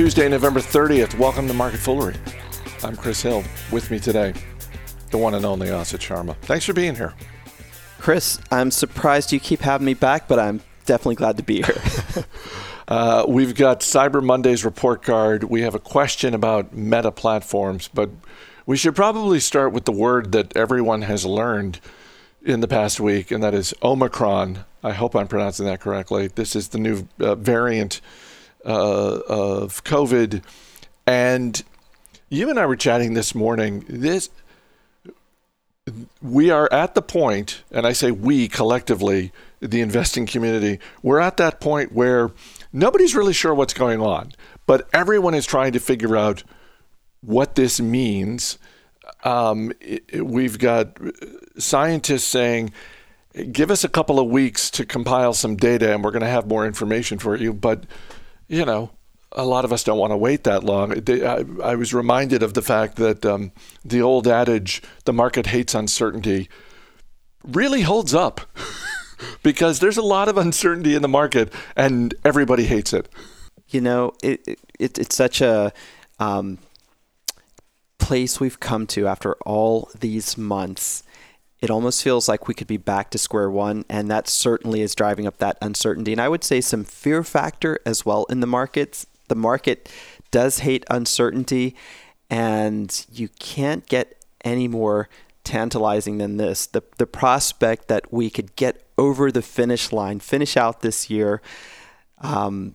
Tuesday, November 30th. Welcome to Market Foolery. I'm Chris Hill. With me today, the one and only Asit Sharma. Thanks for being here. Chris, I'm surprised you keep having me back, but I'm definitely glad to be here. uh, we've got Cyber Monday's report card. We have a question about meta platforms, but we should probably start with the word that everyone has learned in the past week, and that is Omicron. I hope I'm pronouncing that correctly. This is the new uh, variant uh, of COVID. And you and I were chatting this morning. This we are at the point, and I say we collectively, the investing community, we're at that point where nobody's really sure what's going on, but everyone is trying to figure out what this means. Um, it, we've got scientists saying, give us a couple of weeks to compile some data and we're going to have more information for you. But you know, a lot of us don't want to wait that long. I, was reminded of the fact that um, the old adage, the market hates uncertainty, really holds up because there's a lot of uncertainty in the market and everybody hates it. You know, it, it it's such a um, place we've come to after all these months it almost feels like we could be back to square one, and that certainly is driving up that uncertainty. And I would say some fear factor as well in the markets. The market does hate uncertainty, and you can't get any more tantalizing than this. The, the prospect that we could get over the finish line, finish out this year, um,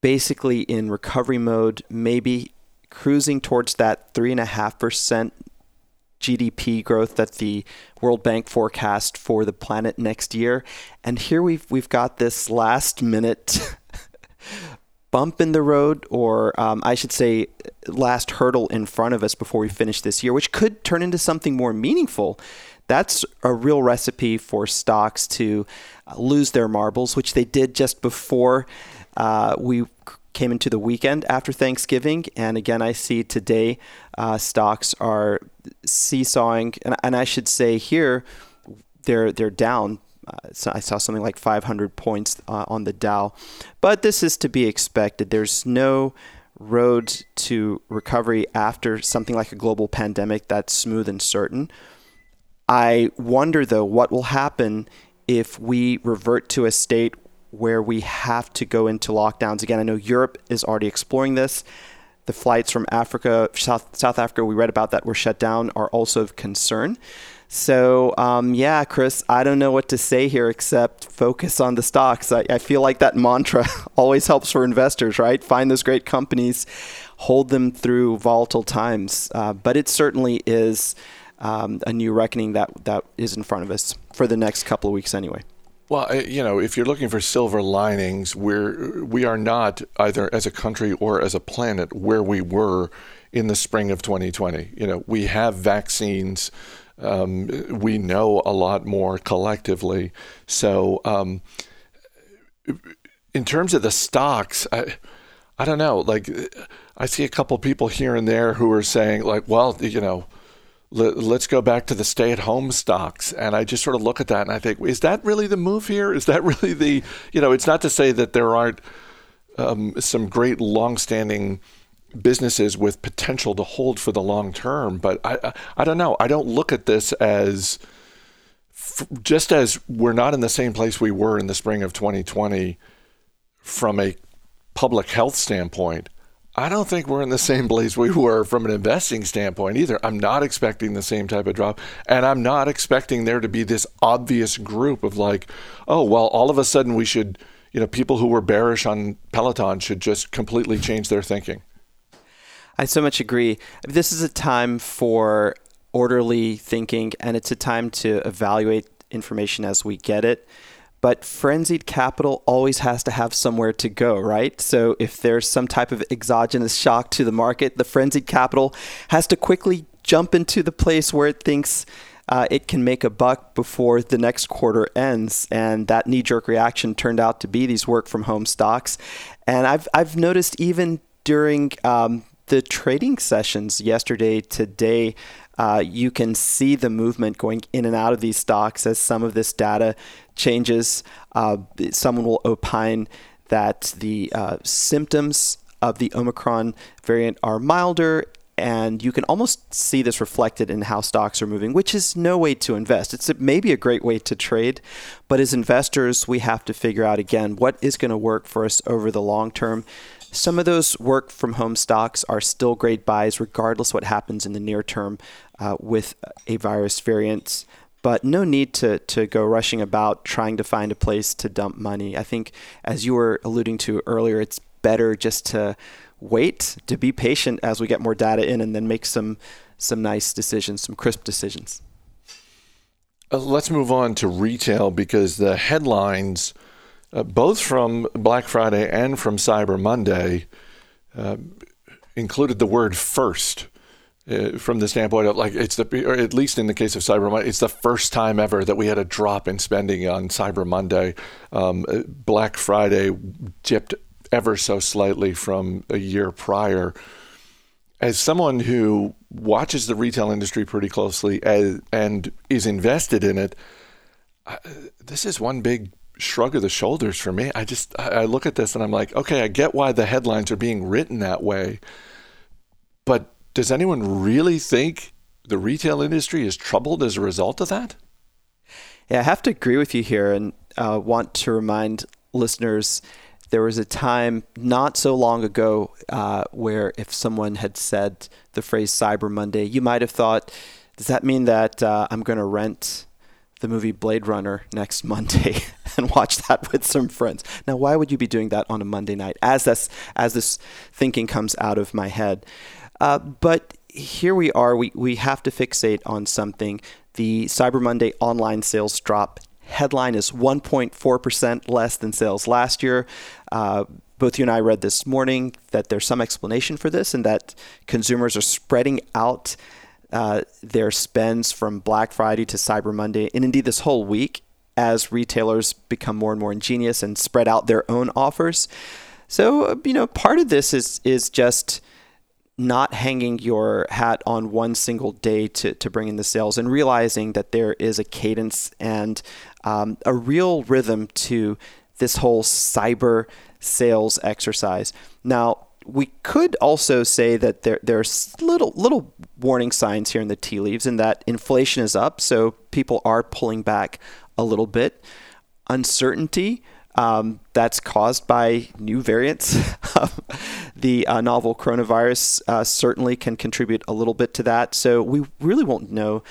basically in recovery mode, maybe cruising towards that 3.5% GDP growth that the World Bank forecast for the planet next year. And here we've we've got this last minute bump in the road, or um, I should say, last hurdle in front of us before we finish this year, which could turn into something more meaningful. That's a real recipe for stocks to uh, lose their marbles, which they did just before uh, we came into the weekend after Thanksgiving. And again, I see today uh, stocks are seesawing, and, and I should say here they're they're down. Uh, so I saw something like 500 points uh, on the Dow, but this is to be expected. There's no road to recovery after something like a global pandemic that's smooth and certain. I wonder though what will happen if we revert to a state where we have to go into lockdowns again. I know Europe is already exploring this. The flights from Africa, South, South Africa, we read about that were shut down, are also of concern. So, um, yeah, Chris, I don't know what to say here except focus on the stocks. I, I feel like that mantra always helps for investors, right? Find those great companies, hold them through volatile times. Uh, but it certainly is um, a new reckoning that, that is in front of us for the next couple of weeks, anyway. Well, you know, if you're looking for silver linings, we're we are not either as a country or as a planet where we were in the spring of 2020. You know, we have vaccines. Um, we know a lot more collectively. So, um, in terms of the stocks, I, I don't know. Like, I see a couple people here and there who are saying, like, well, you know let, us go back to the stay-at-home stocks. And i just sort of look at that and i think is that really the move here? Is that really the you know it's not to say that there aren't um, some great long-standing businesses with potential to hold for the long term but i i, I don't know. I don't look at this as f- just as we're not in the same place we were in the spring of 2020 from a public health standpoint I don't think we're in the same place we were from an investing standpoint either. I'm not expecting the same type of drop. And I'm not expecting there to be this obvious group of like, oh, well, all of a sudden we should, you know, people who were bearish on Peloton should just completely change their thinking. I so much agree. This is a time for orderly thinking and it's a time to evaluate information as we get it but frenzied capital always has to have somewhere to go, right? So if there's some type of exogenous shock to the market, the frenzied capital has to quickly jump into the place where it thinks uh, it can make a buck before the next quarter ends. And that knee jerk reaction turned out to be these work from home stocks. And I've, I've noticed even during um, the trading sessions yesterday, today, uh, you can see the movement going in and out of these stocks as some of this data changes. Uh, someone will opine that the uh, symptoms of the Omicron variant are milder and you can almost see this reflected in how stocks are moving, which is no way to invest. It's maybe a great way to trade, but as investors, we have to figure out again what is going to work for us over the long term. Some of those work from home stocks are still great buys, regardless what happens in the near term uh, with a virus variant. But no need to, to go rushing about trying to find a place to dump money. I think, as you were alluding to earlier, it's better just to wait, to be patient as we get more data in, and then make some some nice decisions, some crisp decisions. Uh, let's move on to retail because the headlines, uh, both from Black Friday and from Cyber Monday, uh, included the word first. Uh, from the standpoint of like it's the or at least in the case of Cyber Monday, it's the first time ever that we had a drop in spending on Cyber Monday. Um, uh, Black Friday dipped ever so slightly from a year prior. As someone who watches the retail industry pretty closely as, and is invested in it, this is one big shrug of the shoulders for me. I just I look at this and I'm like, okay, I get why the headlines are being written that way, but does anyone really think the retail industry is troubled as a result of that? Yeah, I have to agree with you here, and uh, want to remind listeners there was a time not so long ago uh, where if someone had said the phrase Cyber Monday, you might have thought, does that mean that uh, I'm going to rent the movie Blade Runner next Monday and watch that with some friends? Now, why would you be doing that on a Monday night? As this as this thinking comes out of my head, uh, but here we are. We we have to fixate on something. The Cyber Monday online sales drop headline is 1.4% less than sales last year. Uh, both you and I read this morning that there's some explanation for this and that consumers are spreading out uh, their spends from Black Friday to Cyber Monday and indeed this whole week as retailers become more and more ingenious and spread out their own offers. So, you know, part of this is is just not hanging your hat on one single day to, to bring in the sales and realizing that there is a cadence and um, a real rhythm to this whole cyber sales exercise. Now, we could also say that there there's little little warning signs here in the tea leaves, in that inflation is up, so people are pulling back a little bit. Uncertainty um, that's caused by new variants. the uh, novel coronavirus uh, certainly can contribute a little bit to that. So we really won't know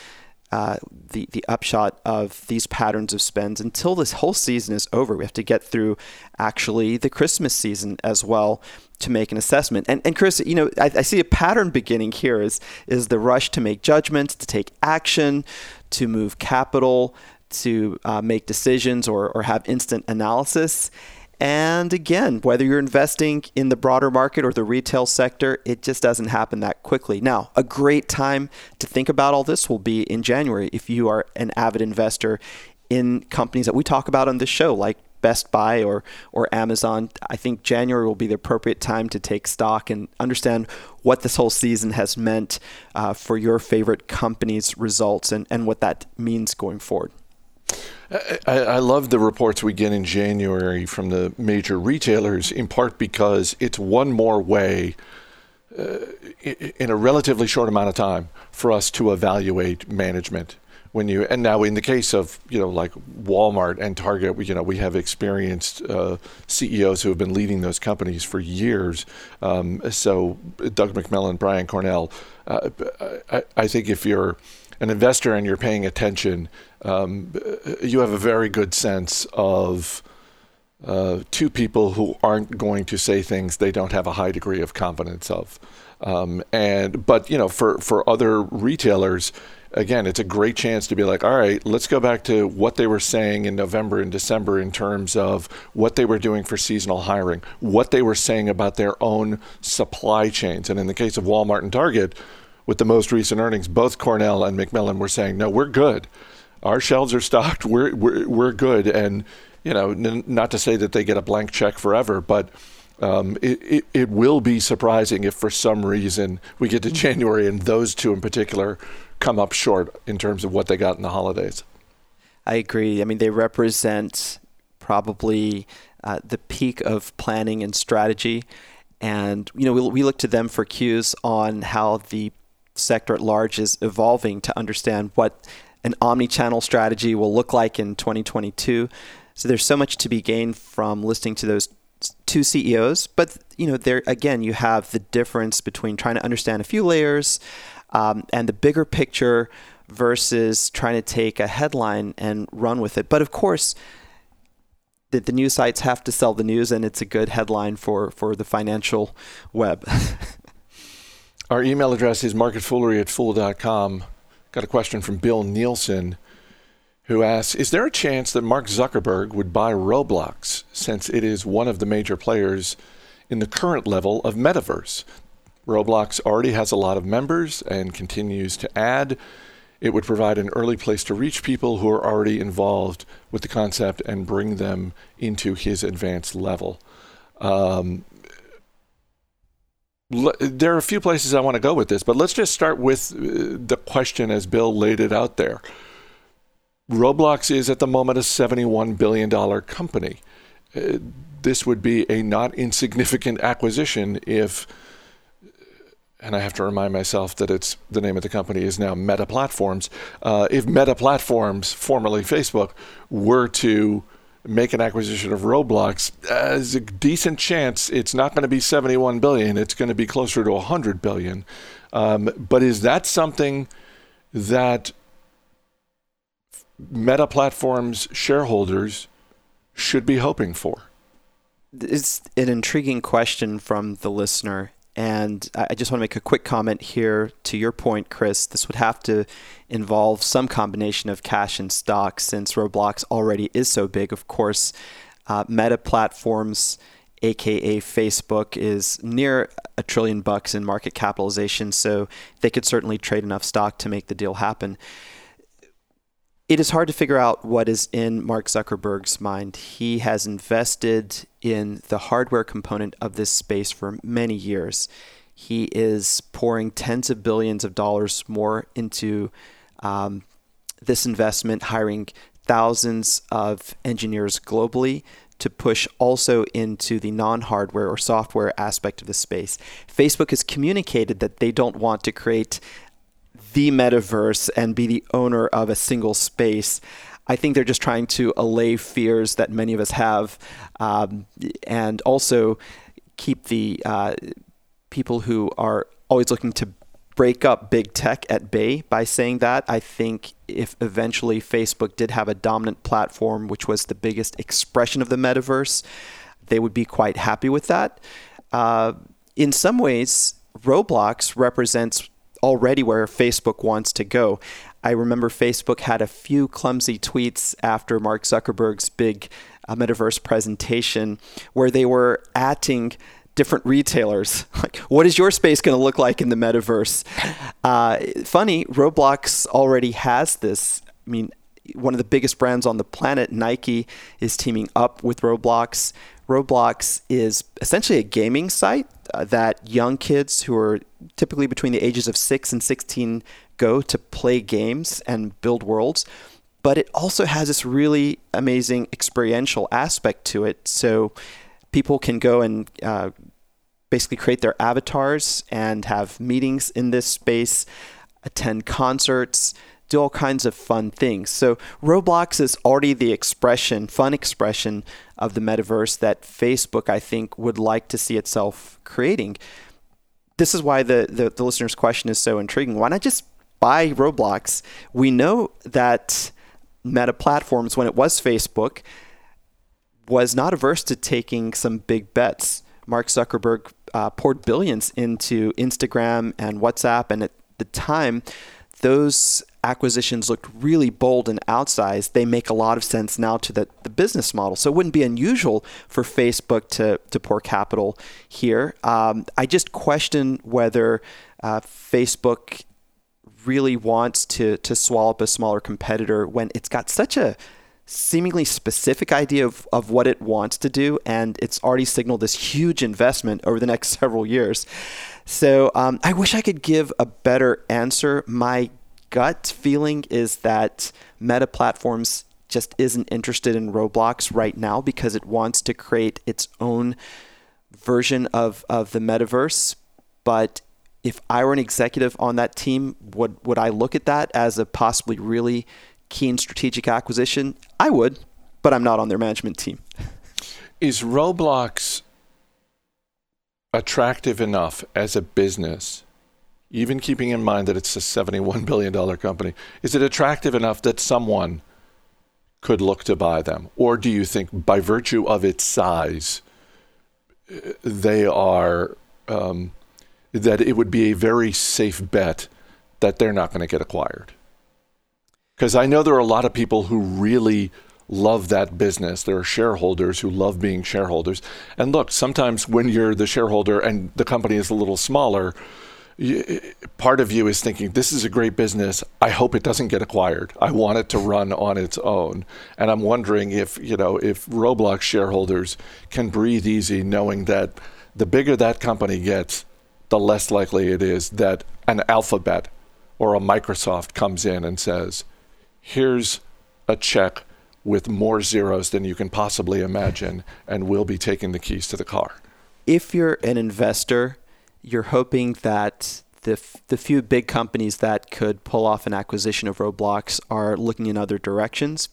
uh, the the upshot of these patterns of spends until this whole season is over. We have to get through actually the Christmas season as well to make an assessment. And and Chris, you know, I, I see a pattern beginning here is is the rush to make judgments, to take action, to move capital, to uh, make decisions or or have instant analysis. And again, whether you're investing in the broader market or the retail sector, it just doesn't happen that quickly. Now, a great time to think about all this will be in January if you are an avid investor in companies that we talk about on this show, like Best Buy or or Amazon. I think January will be the appropriate time to take stock and understand what this whole season has meant uh, for your favorite company's results and, and what that means going forward. I, I, love the reports we get in January from the major retailers, in part because it's one more way uh, in a relatively short amount of time for us to evaluate management. When you and now in the case of you know like Walmart and Target, we, you know we have experienced uh, CEOs who have been leading those companies for years. Um, so Doug McMillon, Brian Cornell, uh, I, I think if you're an investor and you're paying attention, um, you have a very good sense of uh, two people who aren't going to say things they don't have a high degree of confidence of. Um, and but you know, for for other retailers, again, it's a great chance to be like, all right, let's go back to what they were saying in November and December in terms of what they were doing for seasonal hiring, what they were saying about their own supply chains. And in the case of Walmart and Target, with the most recent earnings, both Cornell and McMillon were saying, no, we're good. Our shelves are stocked. We're, we're, we're good. And, you know, n- not to say that they get a blank check forever, but um, it, it, it, will be surprising if for some reason we get to mm-hmm. January and those two in particular come up short in terms of what they got in the holidays. I agree. I mean, they represent probably uh, the peak of planning and strategy And you know, we, we look to them for cues on how the sector at large is evolving to understand what an omni-channel strategy will look like in 2022. So there's so much to be gained from listening to those two CEOs. But you know, there again, you have the difference between trying to understand a few layers um, and the bigger picture versus trying to take a headline and run with it. But of course, the, the news sites have to sell the news, and it's a good headline for for the financial web. Our email address is marketfoolery at fool.com. Got a question from Bill Nielsen who asks Is there a chance that Mark Zuckerberg would buy Roblox since it is one of the major players in the current level of metaverse? Roblox already has a lot of members and continues to add. It would provide an early place to reach people who are already involved with the concept and bring them into his advanced level. Um, there are a few places I want to go with this, but let's just start with uh, the question as Bill laid it out there. Roblox is at the moment a $71 billion company. Uh, this would be a not insignificant acquisition if, and I have to remind myself that it's the name of the company is now Meta Platforms. Uh, if Meta Platforms, formerly Facebook, were to make an acquisition of Roblox, there's a decent chance it's not going to be 71 billion. It's going to be closer to 100 billion. Um, but is that something that Meta Platforms shareholders should be hoping for? It's an intriguing question from the listener. And I just want to make a quick comment here to your point, Chris. This would have to involve some combination of cash and stock since Roblox already is so big. Of course, uh, Meta Platforms, aka Facebook, is near a trillion bucks in market capitalization, so they could certainly trade enough stock to make the deal happen it is hard to figure out what is in Mark Zuckerberg's mind. He has invested in the hardware component of this space for many years. He is pouring tens of billions of dollars more into um, this investment, hiring thousands of engineers globally to push also into the non hardware or software aspect of the space. Facebook has communicated that they don't want to create the metaverse and be the owner of a single space. I think they're just trying to allay fears that many of us have, um, and also keep the uh, people who are always looking to break up big tech at bay by saying that. I think if eventually Facebook did have a dominant platform, which was the biggest expression of the metaverse, they would be quite happy with that. Uh, in some ways, Roblox represents already where Facebook wants to go. I remember Facebook had a few clumsy tweets after Mark Zuckerberg's big uh, metaverse presentation where they were atting different retailers. Like, what is your space going to look like in the metaverse? Uh, funny, Roblox already has this. I mean, one of the biggest brands on the planet, Nike, is teaming up with Roblox. Roblox is essentially a gaming site uh, that young kids who are typically between the ages of 6 and 16 go to play games and build worlds. But it also has this really amazing experiential aspect to it. So people can go and uh, basically create their avatars and have meetings in this space, attend concerts, do all kinds of fun things. So Roblox is already the expression, fun expression of the metaverse that Facebook, I think, would like to see itself creating. This is why the, the, the listener's question is so intriguing. Why not just buy Roblox? We know that Meta Platforms, when it was Facebook, was not averse to taking some big bets. Mark Zuckerberg uh, poured billions into Instagram and WhatsApp, and at the time, those acquisitions looked really bold and outsized, they make a lot of sense now to the, the business model. So it wouldn't be unusual for Facebook to, to pour capital here. Um, I just question whether uh, Facebook really wants to, to swallow up a smaller competitor when it's got such a seemingly specific idea of, of what it wants to do, and it's already signaled this huge investment over the next several years. So um, I wish I could give a better answer. My gut feeling is that Meta Platforms just isn't interested in Roblox right now because it wants to create its own version of, of the metaverse. But if I were an executive on that team, would, would I look at that as a possibly really keen strategic acquisition? I would, but I'm not on their management team. Is Roblox attractive enough as a business, even keeping in mind that it's a $71 billion company? Is it attractive enough that someone could look to buy them? Or do you think, by virtue of its size, they are, um, that it would be a very safe bet that they're not going to get acquired? Because I know there are a lot of people who really love that business. There are shareholders who love being shareholders. And look, sometimes when you're the shareholder and the company is a little smaller, part of you is thinking, this is a great business. I hope it doesn't get acquired. I want it to run on its own. And I'm wondering if, you know, if Roblox shareholders can breathe easy knowing that the bigger that company gets, the less likely it is that an Alphabet or a Microsoft comes in and says, here's a check with more zeros than you can possibly imagine, and we'll be taking the keys to the car. If you're an investor, you're hoping that the, f- the few big companies that could pull off an acquisition of Roblox are looking in other directions.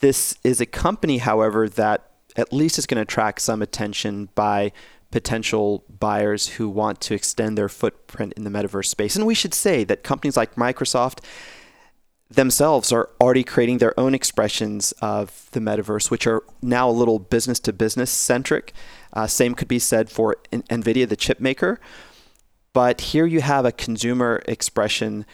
This is a company, however, that at least is going to attract some attention by potential buyers who want to extend their footprint in the metaverse space. And we should say that companies like Microsoft themselves are already creating their own expressions of the metaverse, which are now a little business to business centric. Uh, same could be said for NVIDIA, the chip maker. But here you have a consumer expression.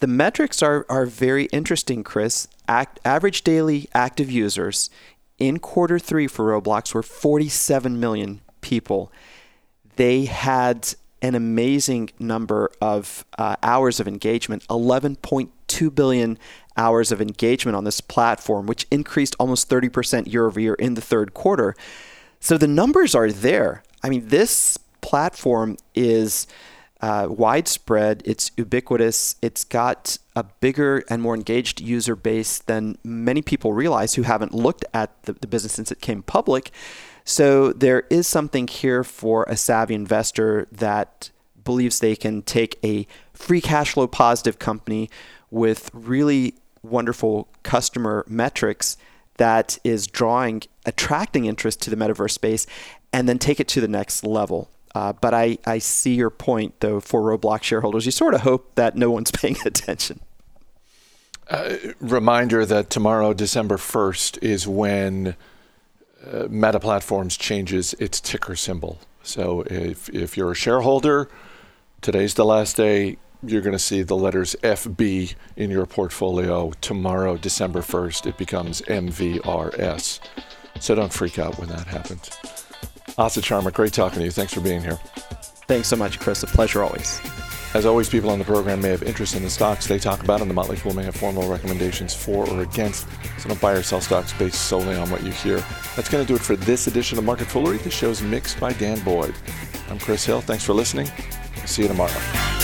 The metrics are, are very interesting, Chris. Act, average daily active users in quarter three for Roblox were 47 million people. They had an amazing number of uh, hours of engagement 11.2 billion hours of engagement on this platform, which increased almost 30% year over year in the third quarter. So the numbers are there. I mean, this platform is uh, widespread, it's ubiquitous, it's got a bigger and more engaged user base than many people realize who haven't looked at the, the business since it came public. So there is something here for a savvy investor that believes they can take a free cash flow positive company with really wonderful customer metrics that is drawing attracting interest to the metaverse space and then take it to the next level. Uh, but I, I see your point, though, for Roblox shareholders. You sort of hope that no one's paying attention. Uh, reminder that tomorrow, December 1st, is when uh, Meta Platforms changes its ticker symbol. So if, if you're a shareholder, today's the last day. You're going to see the letters FB in your portfolio. Tomorrow, December 1st, it becomes MVRS. So don't freak out when that happens. Asit Sharma, great talking to you. Thanks for being here. Thanks so much, Chris. A pleasure always. As always, people on the program may have interest in the stocks they talk about, and the Motley Fool may have formal recommendations for or against. So don't buy or sell stocks based solely on what you hear. That's going to do it for this edition of Market Foolery. The show's mixed by Dan Boyd. I'm Chris Hill. Thanks for listening. See you tomorrow.